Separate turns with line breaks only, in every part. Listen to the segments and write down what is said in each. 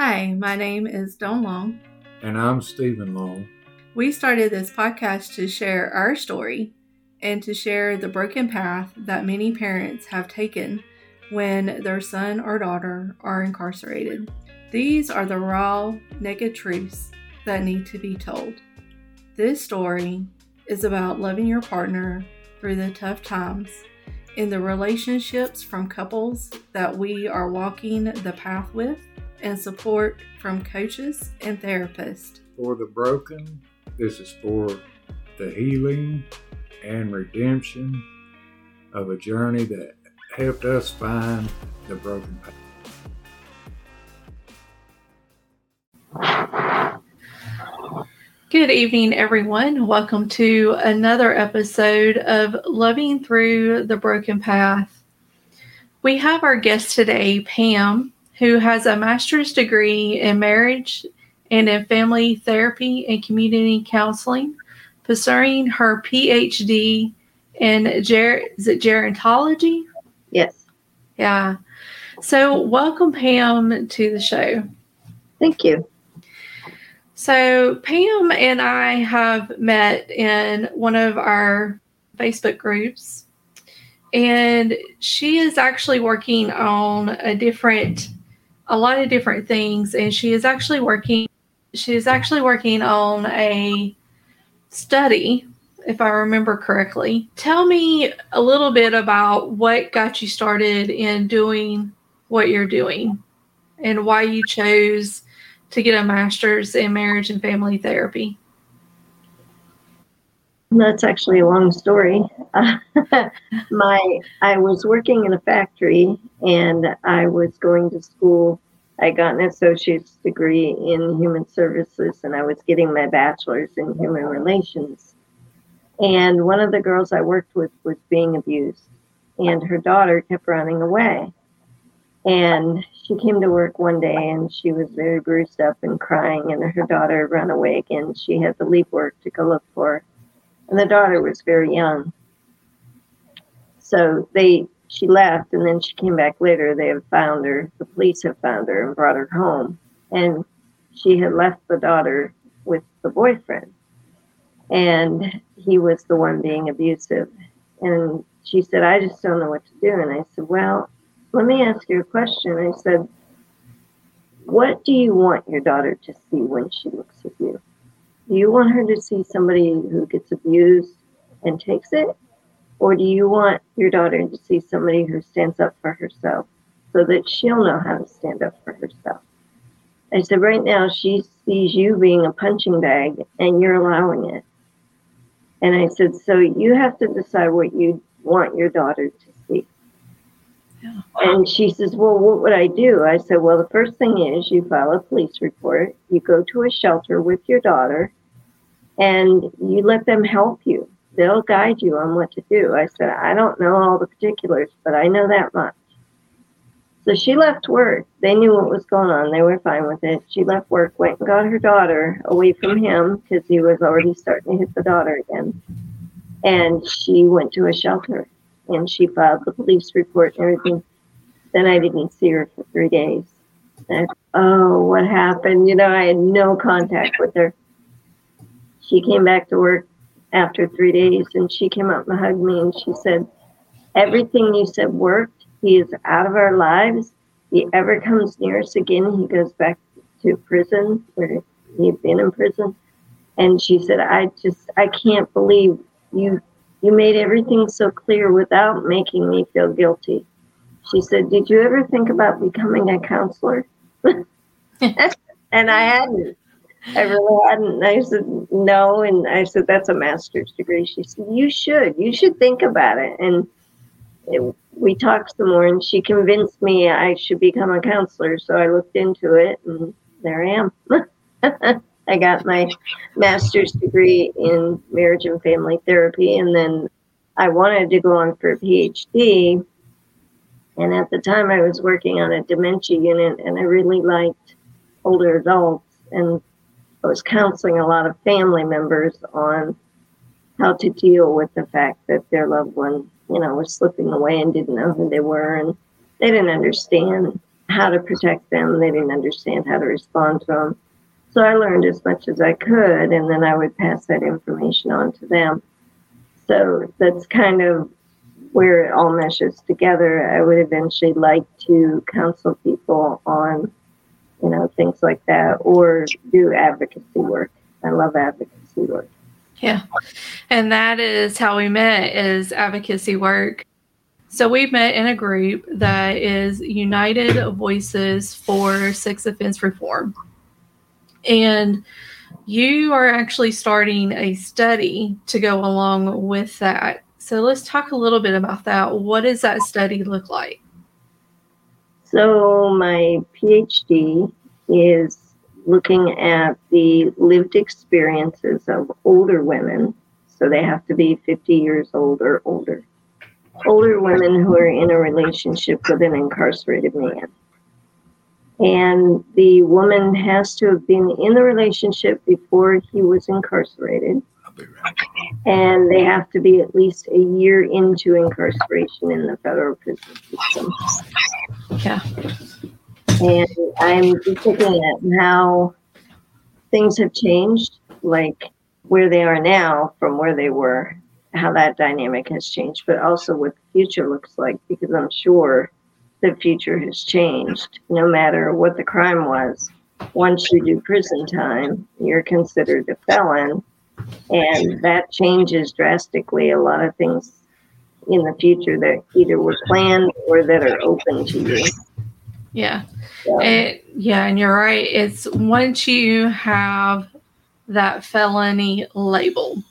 Hi, my name is Don Long.
And I'm Stephen Long.
We started this podcast to share our story and to share the broken path that many parents have taken when their son or daughter are incarcerated. These are the raw, naked truths that need to be told. This story is about loving your partner through the tough times in the relationships from couples that we are walking the path with and support from coaches and therapists.
For the broken, this is for the healing and redemption of a journey that helped us find the broken path.
Good evening, everyone. Welcome to another episode of Loving Through the Broken Path. We have our guest today, Pam, who has a master's degree in marriage and in family therapy and community counseling, pursuing her PhD in ger- is it gerontology?
Yes.
Yeah. So, welcome, Pam, to the show.
Thank you.
So, Pam and I have met in one of our Facebook groups, and she is actually working on a different, a lot of different things. And she is actually working, she is actually working on a study, if I remember correctly. Tell me a little bit about what got you started in doing what you're doing and why you chose to get a master's in marriage and family therapy?
That's actually a long story. my I was working in a factory and I was going to school. I got an associate's degree in human services and I was getting my bachelor's in human relations. And one of the girls I worked with was being abused and her daughter kept running away. And she came to work one day and she was very bruised up and crying, and her daughter ran away again. She had to leave work to go look for her. And the daughter was very young. So they she left and then she came back later. They have found her. The police have found her and brought her home. And she had left the daughter with the boyfriend. And he was the one being abusive. And she said, I just don't know what to do. And I said, Well, let me ask you a question. I said, What do you want your daughter to see when she looks at you? Do you want her to see somebody who gets abused and takes it? Or do you want your daughter to see somebody who stands up for herself so that she'll know how to stand up for herself? I said, Right now, she sees you being a punching bag and you're allowing it. And I said, So you have to decide what you want your daughter to yeah. And she says, Well, what would I do? I said, Well, the first thing is you file a police report, you go to a shelter with your daughter, and you let them help you. They'll guide you on what to do. I said, I don't know all the particulars, but I know that much. So she left work. They knew what was going on. They were fine with it. She left work, went and got her daughter away from him because he was already starting to hit the daughter again. And she went to a shelter and she filed the police report and everything. Then I didn't see her for three days. And, oh, what happened? You know, I had no contact with her. She came back to work after three days and she came up and hugged me and she said, Everything you said worked. He is out of our lives. If he ever comes near us again, he goes back to prison where he'd been in prison. And she said, I just, I can't believe you you made everything so clear without making me feel guilty. She said, Did you ever think about becoming a counselor? and I hadn't. I really hadn't. I said, No. And I said, That's a master's degree. She said, You should. You should think about it. And it, we talked some more, and she convinced me I should become a counselor. So I looked into it, and there I am. I got my master's degree in marriage and family therapy, and then I wanted to go on for a PhD. And at the time, I was working on a dementia unit, and I really liked older adults. And I was counseling a lot of family members on how to deal with the fact that their loved one, you know, was slipping away and didn't know who they were, and they didn't understand. how to protect them. They didn't understand how to respond to them. So I learned as much as I could, and then I would pass that information on to them. So that's kind of where it all meshes together. I would eventually like to counsel people on, you know, things like that or do advocacy work. I love advocacy work.
Yeah. And that is how we met is advocacy work. So we met in a group that is United Voices for Sex Offense Reform. And you are actually starting a study to go along with that. So let's talk a little bit about that. What does that study look like?
So, my PhD is looking at the lived experiences of older women. So, they have to be 50 years old or older. Older women who are in a relationship with an incarcerated man and the woman has to have been in the relationship before he was incarcerated. And they have to be at least a year into incarceration in the federal prison system.
Yeah.
And I'm just looking at how things have changed, like where they are now from where they were, how that dynamic has changed, but also what the future looks like, because I'm sure the future has changed. No matter what the crime was, once you do prison time, you're considered a felon, and that changes drastically a lot of things in the future that either were planned or that are open to you.
Yeah. So. It, yeah, and you're right. It's once you have that felony label,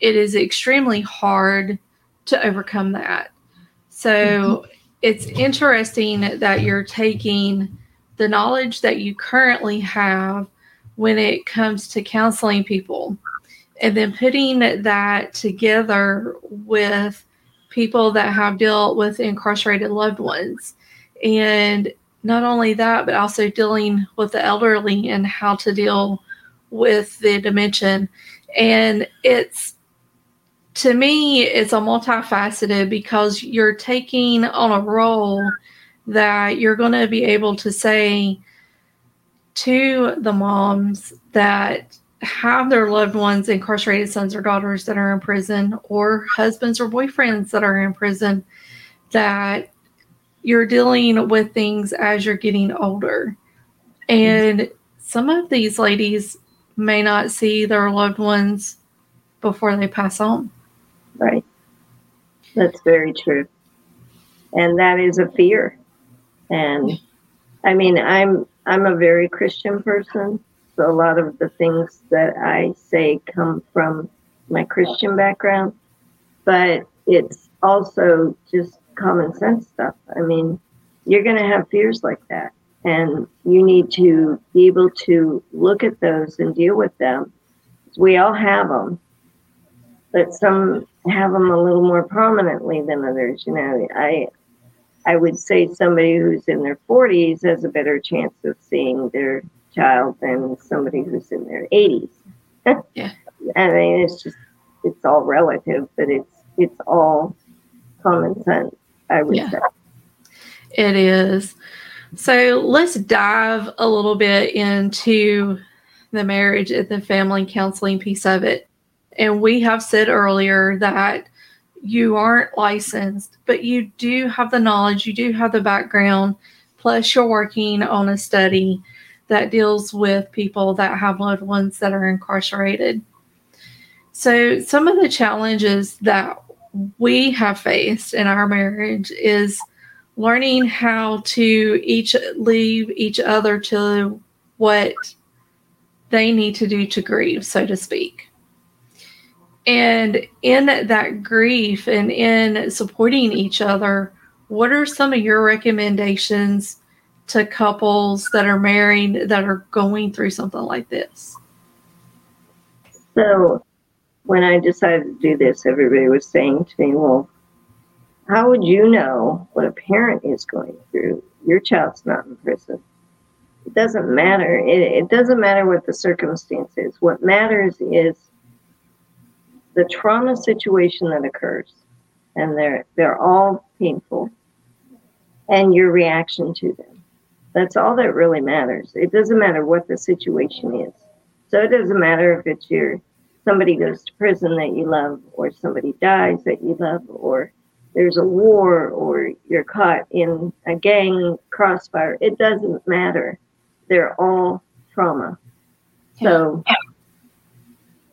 it is extremely hard to overcome that. So mm-hmm it's interesting that you're taking the knowledge that you currently have when it comes to counseling people and then putting that together with people that have dealt with incarcerated loved ones. And not only that but also dealing with the elderly and how to deal with the dementia. And it's to me, it's a multifaceted because you're taking on a role that you're going to be able to say to the moms that have their loved ones, incarcerated sons or daughters that are in prison, or husbands or boyfriends that are in prison, that you're dealing with things as you're getting older. And some of these ladies may not see their loved ones before they pass on.
Right. That's very true. And that is a fear. And I mean, I'm I'm a very Christian person, so a lot of the things that I say come from my Christian background, but it's also just common sense stuff. I mean, you're going to have fears like that, and you need to be able to look at those and deal with them. We all have them, but some have them a little more prominently than others. You know, I I would say somebody who's in their 40s has a better chance of seeing their child than somebody who's in their 80s.
yeah.
I mean, it's just it's all relative, but it's it's all common sense. I would yeah. say
it is. So let's dive a little bit into the marriage and the family counseling piece of it. And we have said earlier that you aren't licensed, but you do have the knowledge, you do have the background, plus you're working on a study that deals with people that have loved ones that are incarcerated. So, some of the challenges that we have faced in our marriage is learning how to each leave each other to what they need to do to grieve, so to speak. And in that grief and in supporting each other, what are some of your recommendations to couples that are married that are going through something like this?
So, when I decided to do this, everybody was saying to me, Well, how would you know what a parent is going through? Your child's not in prison. It doesn't matter. It, it doesn't matter what the circumstance is. What matters is the trauma situation that occurs, and they're they're all painful, and your reaction to them. That's all that really matters. It doesn't matter what the situation is. So it doesn't matter if it's your somebody goes to prison that you love, or somebody dies that you love, or there's a war, or you're caught in a gang crossfire. It doesn't matter. They're all trauma. So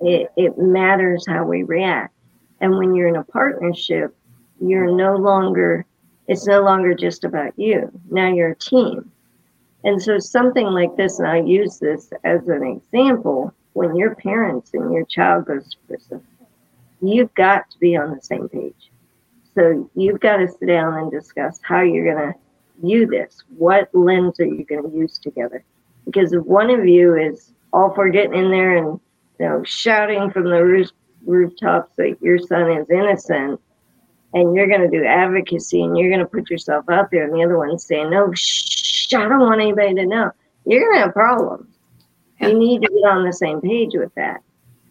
it, it matters how we react. And when you're in a partnership, you're no longer, it's no longer just about you. Now you're a team. And so something like this, and I use this as an example, when your parents and your child goes to prison, you've got to be on the same page. So you've got to sit down and discuss how you're going to view this. What lens are you going to use together? Because if one of you is all for getting in there and you know shouting from the roof, rooftops that your son is innocent, and you're going to do advocacy and you're going to put yourself out there, and the other one's saying, "No, shh, I don't want anybody to know," you're going to have problems. You need to get on the same page with that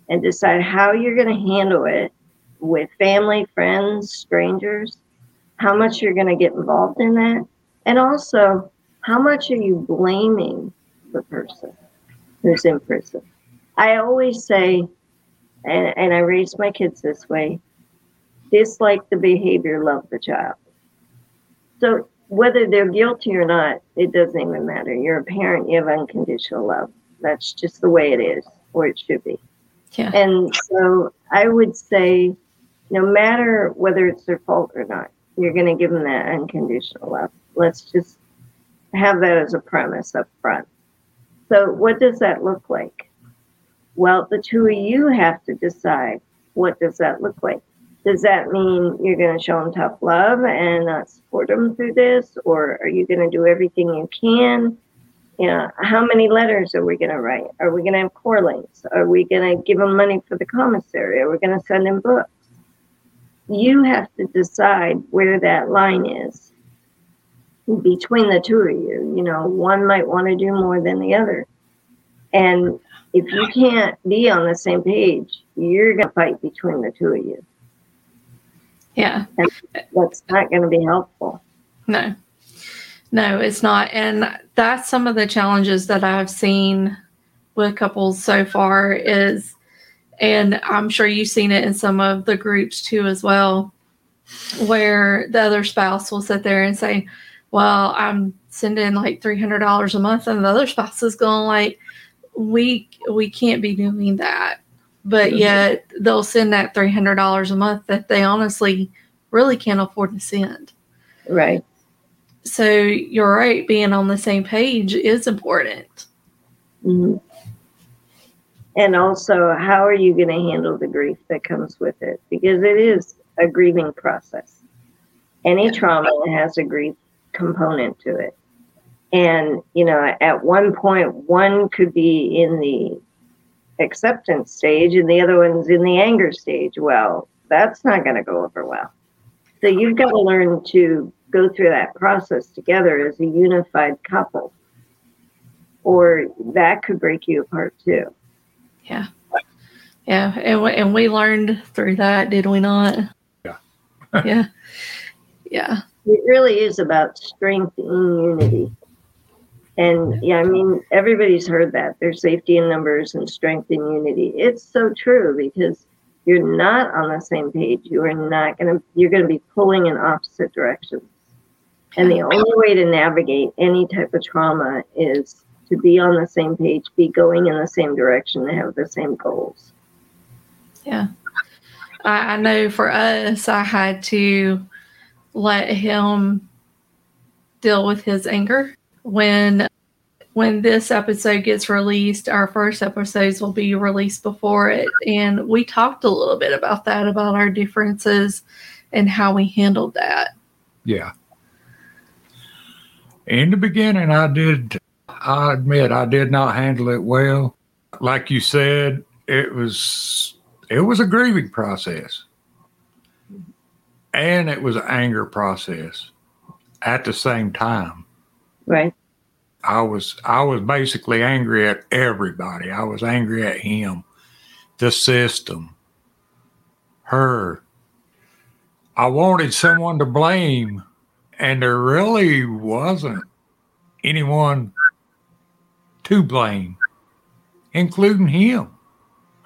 and decide how you're going to handle it with family, friends, strangers, how much you're going to get involved in that, and also how much are you blaming the person who's in prison. I always say, and, and I raised my kids this way dislike the behavior, love the child. So whether they're guilty or not, it doesn't even matter. You're a parent, you have unconditional love. That's just the way it is, or it should be.
Yeah.
And so I would say, no matter whether it's their fault or not, you're going to give them that unconditional love. Let's just have that as a premise up front. So, what does that look like? Well, the two of you have to decide what does that look like. Does that mean you're going to show them tough love and not support them through this, or are you going to do everything you can? You know, how many letters are we going to write? Are we going to have CorrLinks? Are we going to give them money for the commissary? Are we going to send them books? You have to decide where that line is between the two of you. You know, one might want to do more than the other. And if you can't be on the same page, you're going to fight between the two of you.
Yeah.
And that's not going to be helpful.
No. No, it's not. And that's some of the challenges that I've seen with couples so far is and I'm sure you've seen it in some of the groups too as well, where the other spouse will sit there and say, Well, I'm sending like three hundred dollars a month and the other spouse is going like, We we can't be doing that. But yet they'll send that three hundred dollars a month that they honestly really can't afford to send.
Right.
So you're right, being on the same page is important.
hmm And also, how are you going to handle the grief that comes with it? Because it is a grieving process. Any trauma has a grief component to it. And, you know, at one point, one could be in the acceptance stage and the other one's in the anger stage. Well, that's not going to go over well. So you've got to learn to go through that process together as a unified couple, or that could break you apart too.
Yeah. Yeah. And, we- and we learned through that, did we not?
Yeah.
yeah. Yeah.
It really is about strength in unity. And yeah, I mean, everybody's heard that there's safety in numbers and strength in unity. It's so true because you're not on the same page. You are not going to, you're going to be pulling in opposite directions. And the only way to navigate any type of trauma is to be on the same page, be going in the same direction, and have the same goals.
Yeah. I, I know for us, I had to let him deal with his anger when when this episode gets released our first episodes will be released before it and we talked a little bit about that about our differences and how we handled that
Yeah. In the beginning, I did, I admit, I did not handle it well. Like you said, it was, it was a grieving process. And it was an anger process at the same time.
Right.
I was I was basically angry at everybody. I was angry at him, the system, her. I wanted someone to blame, and there really wasn't. anyone to blame, including him.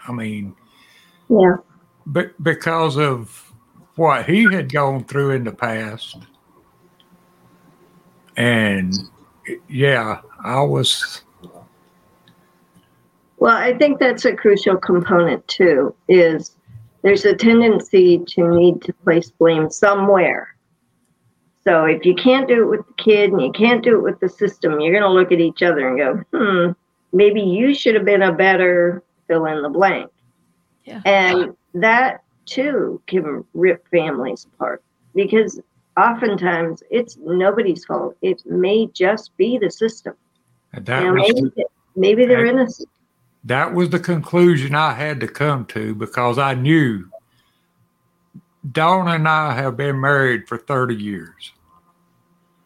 I mean,
Yeah.
but because of what he had gone through in the past. And yeah, I was
Well, I think that's a crucial component too, is there's a tendency to need to place blame somewhere. So if you can't do it with the kid and you can't do it with the system, you're going to look at each other and go, hmm, maybe you should have been a better fill in the blank.
Yeah.
And that too can rip families apart because oftentimes it's nobody's fault. It may just be the system.
that
know,
was
maybe, maybe they're
that-
innocent.
that was the conclusion I had to come to because I knew Dawn and I have been married for 30 years.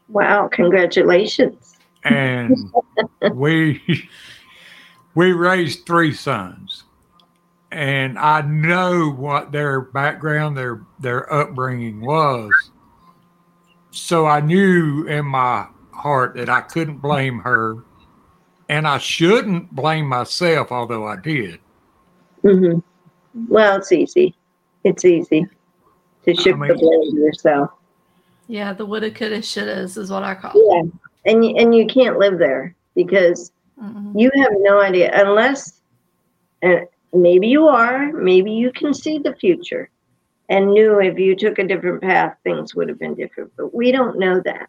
Wow, congratulations.
And we we raised three sons. And I know what their background, their their upbringing was. So I knew in my heart that I couldn't blame her and I shouldn't blame myself, although I did.
hmm Well, it's easy. It's easy to shift
mean-
the blame to yourself.
Yeah, the woulda, coulda, shouldas is what I call
Yeah, and you, and you can't live there because
it. Mhm.
you have no idea unless, and maybe you are, maybe you can see the future, and knew if you took a different path, things would have been different. But we don't know that.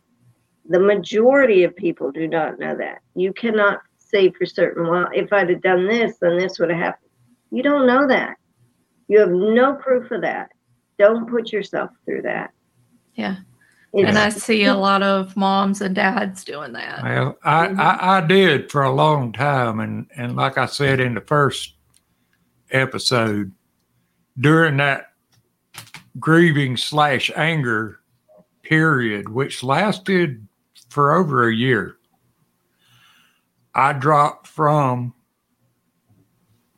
The majority of people do not know that. You cannot say for certain, well, if I'd have done this, then this would have happened. You don't know that. You have no proof of that. Don't put yourself through that.
Yeah.
It's,
And I see a lot of moms and dads doing that.
Well, I, I, I did for a long time, and and like I said in the first episode, during that grieving slash anger period, which lasted for over a year, I dropped from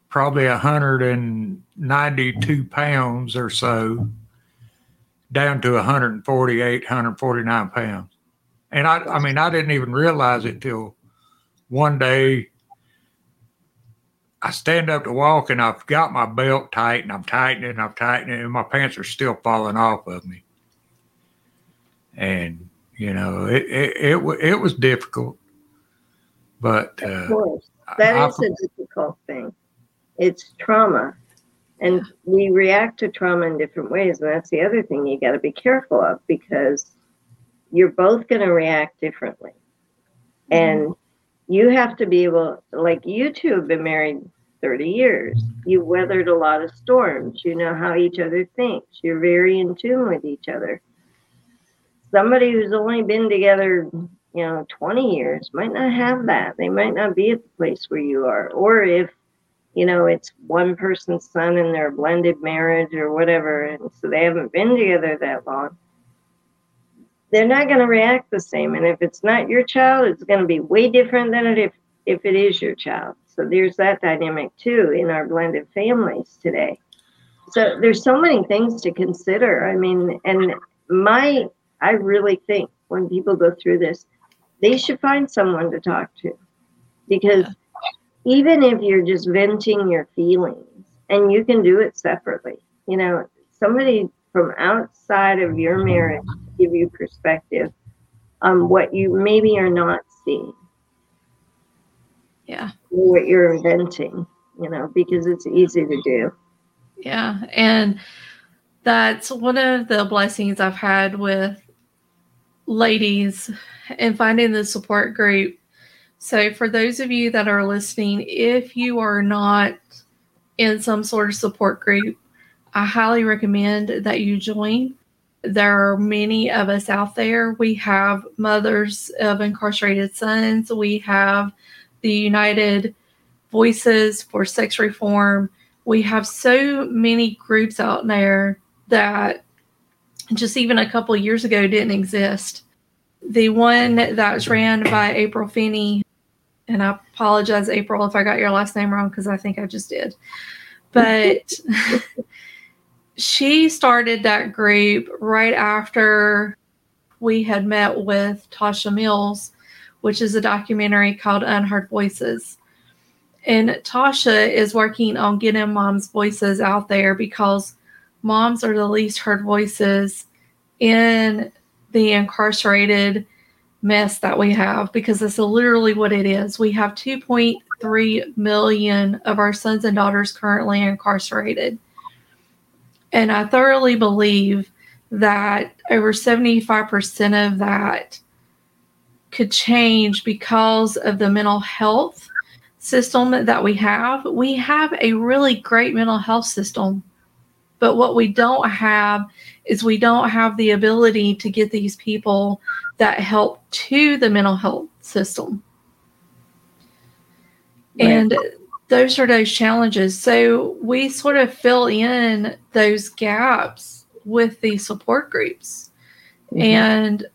probably 192 pounds or so down to 148, 149 pounds. And I, I mean, I didn't even realize it till one day I stand up to walk and I've got my belt tight and I'm tightening and I'm tightening and my pants are still falling off of me. And, you know, it, it, it, it was difficult, but,
of
uh,
course. That
I-
is a difficult thing. It's trauma. And we react to trauma in different ways. And that's the other thing you got to be careful of because you're both going to react differently. And you have to be able, like you two have been married 30 years. You weathered a lot of storms. You know how each other thinks. You're very in tune with each other. Somebody who's only been together, you know, 20 years might not have that. They might not be at the place where you are. Or if you know, it's one person's son and they're a blended marriage or whatever, and so they haven't been together that long, they're not going to react the same. And if it's not your child, it's going to be way different than it if, if it is your child. So there's that dynamic too in our blended families today. So there's so many things to consider. I mean, and my, I really think when people go through this, they should find someone to talk to because even if you're just venting your feelings and you can do it separately you know somebody from outside of your marriage to give you perspective on what you maybe are not seeing
Yeah.
what you're inventing you know because it's easy to do
Yeah. And that's one of the blessings I've had with ladies and finding the support group. So, for those of you that are listening, if you are not in some sort of support group, I highly recommend that you join. There are many of us out there. We have mothers of incarcerated sons, we have the United Voices for Sex Reform we have so many groups out there that just even a couple years ago didn't exist. The one that was ran by April Feeney, and I apologize, April, if I got your last name wrong because I think I just did. But she started that group right after we had met with Tasha Mills which is a documentary called Unheard Voices. And Tasha is working on getting moms' voices out there because moms are the least heard voices in the incarcerated mess that we have because it's literally what it is. We have 2.3 million of our sons and daughters currently incarcerated. And I thoroughly believe that over 75% of that could change because of the mental health system that we have. We have a really great mental health system, but what we don't have is we don't have the ability to get these people that help to the mental health system. Right. And those are those challenges. So we sort of fill in those gaps with the support groups. Mm-hmm. And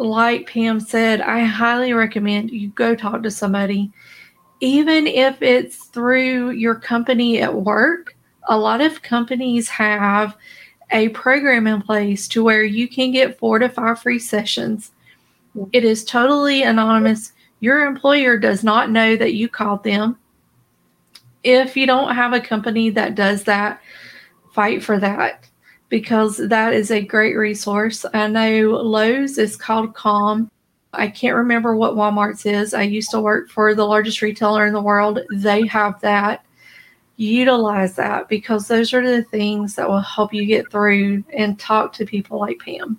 like Pam said, I highly recommend you go talk to somebody, even if it's through your company at work. A lot of companies have a program in place to where you can get four to five free sessions. It is totally anonymous. Your employer does not know that you called them. If you don't have a company that does that, fight for that because that is a great resource. I know Lowe's is called Calm. I can't remember what Walmart's is. I used to work for the largest retailer in the world. They have that utilize that because those are the things that will help you get through and talk to people like Pam.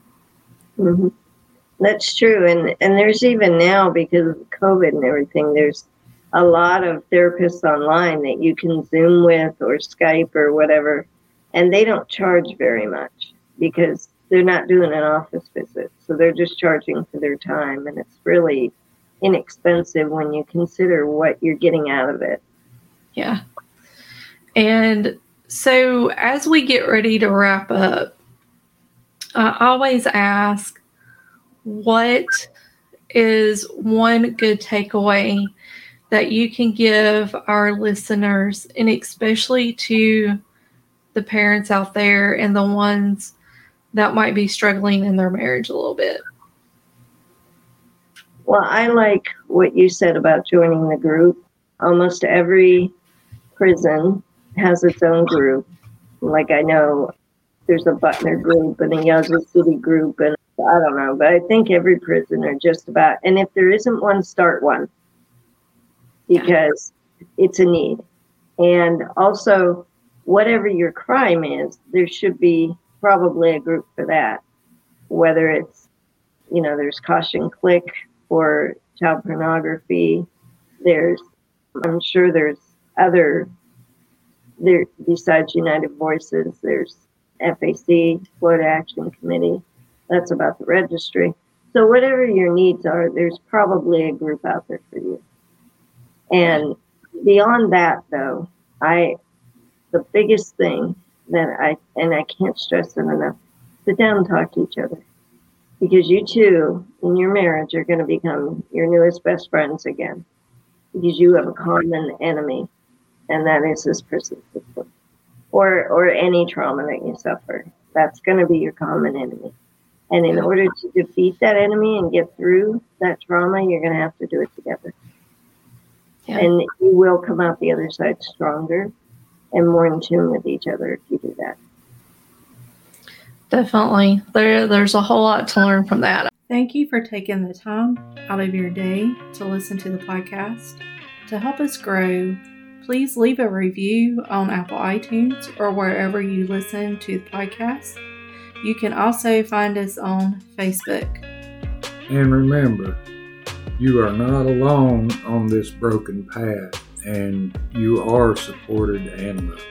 Mm-hmm. That's true, and and there's even now because of COVID and everything. There's a lot of therapists online that you can Zoom with or Skype or whatever, and they don't charge very much because they're not doing an office visit, so they're just charging for their time, and it's really inexpensive when you consider what you're getting out of it.
Yeah. And so, as we get ready to wrap up, I always ask what is one good takeaway that you can give our listeners, and especially to the parents out there and the ones that might be struggling in their marriage a little bit?
Well, I like what you said about joining the group. Almost every prison has its own group. Like I know there's a Butner group and a Yazoo City group, and I don't know, but I think every prison prisoner just about, and if there isn't one, start one because it's a need. And also, whatever your crime is, there should be probably a group for that. Whether it's, you know, there's Caution Click for child pornography, there's, I'm sure there's other there besides United Voices, there's FAC, Florida Action Committee. That's about the registry. So whatever your needs are, there's probably a group out there for you. And beyond that, though, I the biggest thing that I and I can't stress it enough: sit down and talk to each other, because you two in your marriage are going to become your newest best friends again, because you have a common enemy and that is this person. or or any trauma that you suffer that's going to be your common enemy. And in order to defeat that enemy and get through that trauma you're going to have to do it together. Yeah. and you will come out the other side stronger and more in tune with each other if you do that.
Definitely. There there's a whole lot to learn from that. Thank you for taking the time out of your day to listen to the podcast. To help us grow please leave a review on Apple iTunes or wherever you listen to the podcast. You can also find us on Facebook.
And remember, you are not alone on this broken path, and you are supported and loved.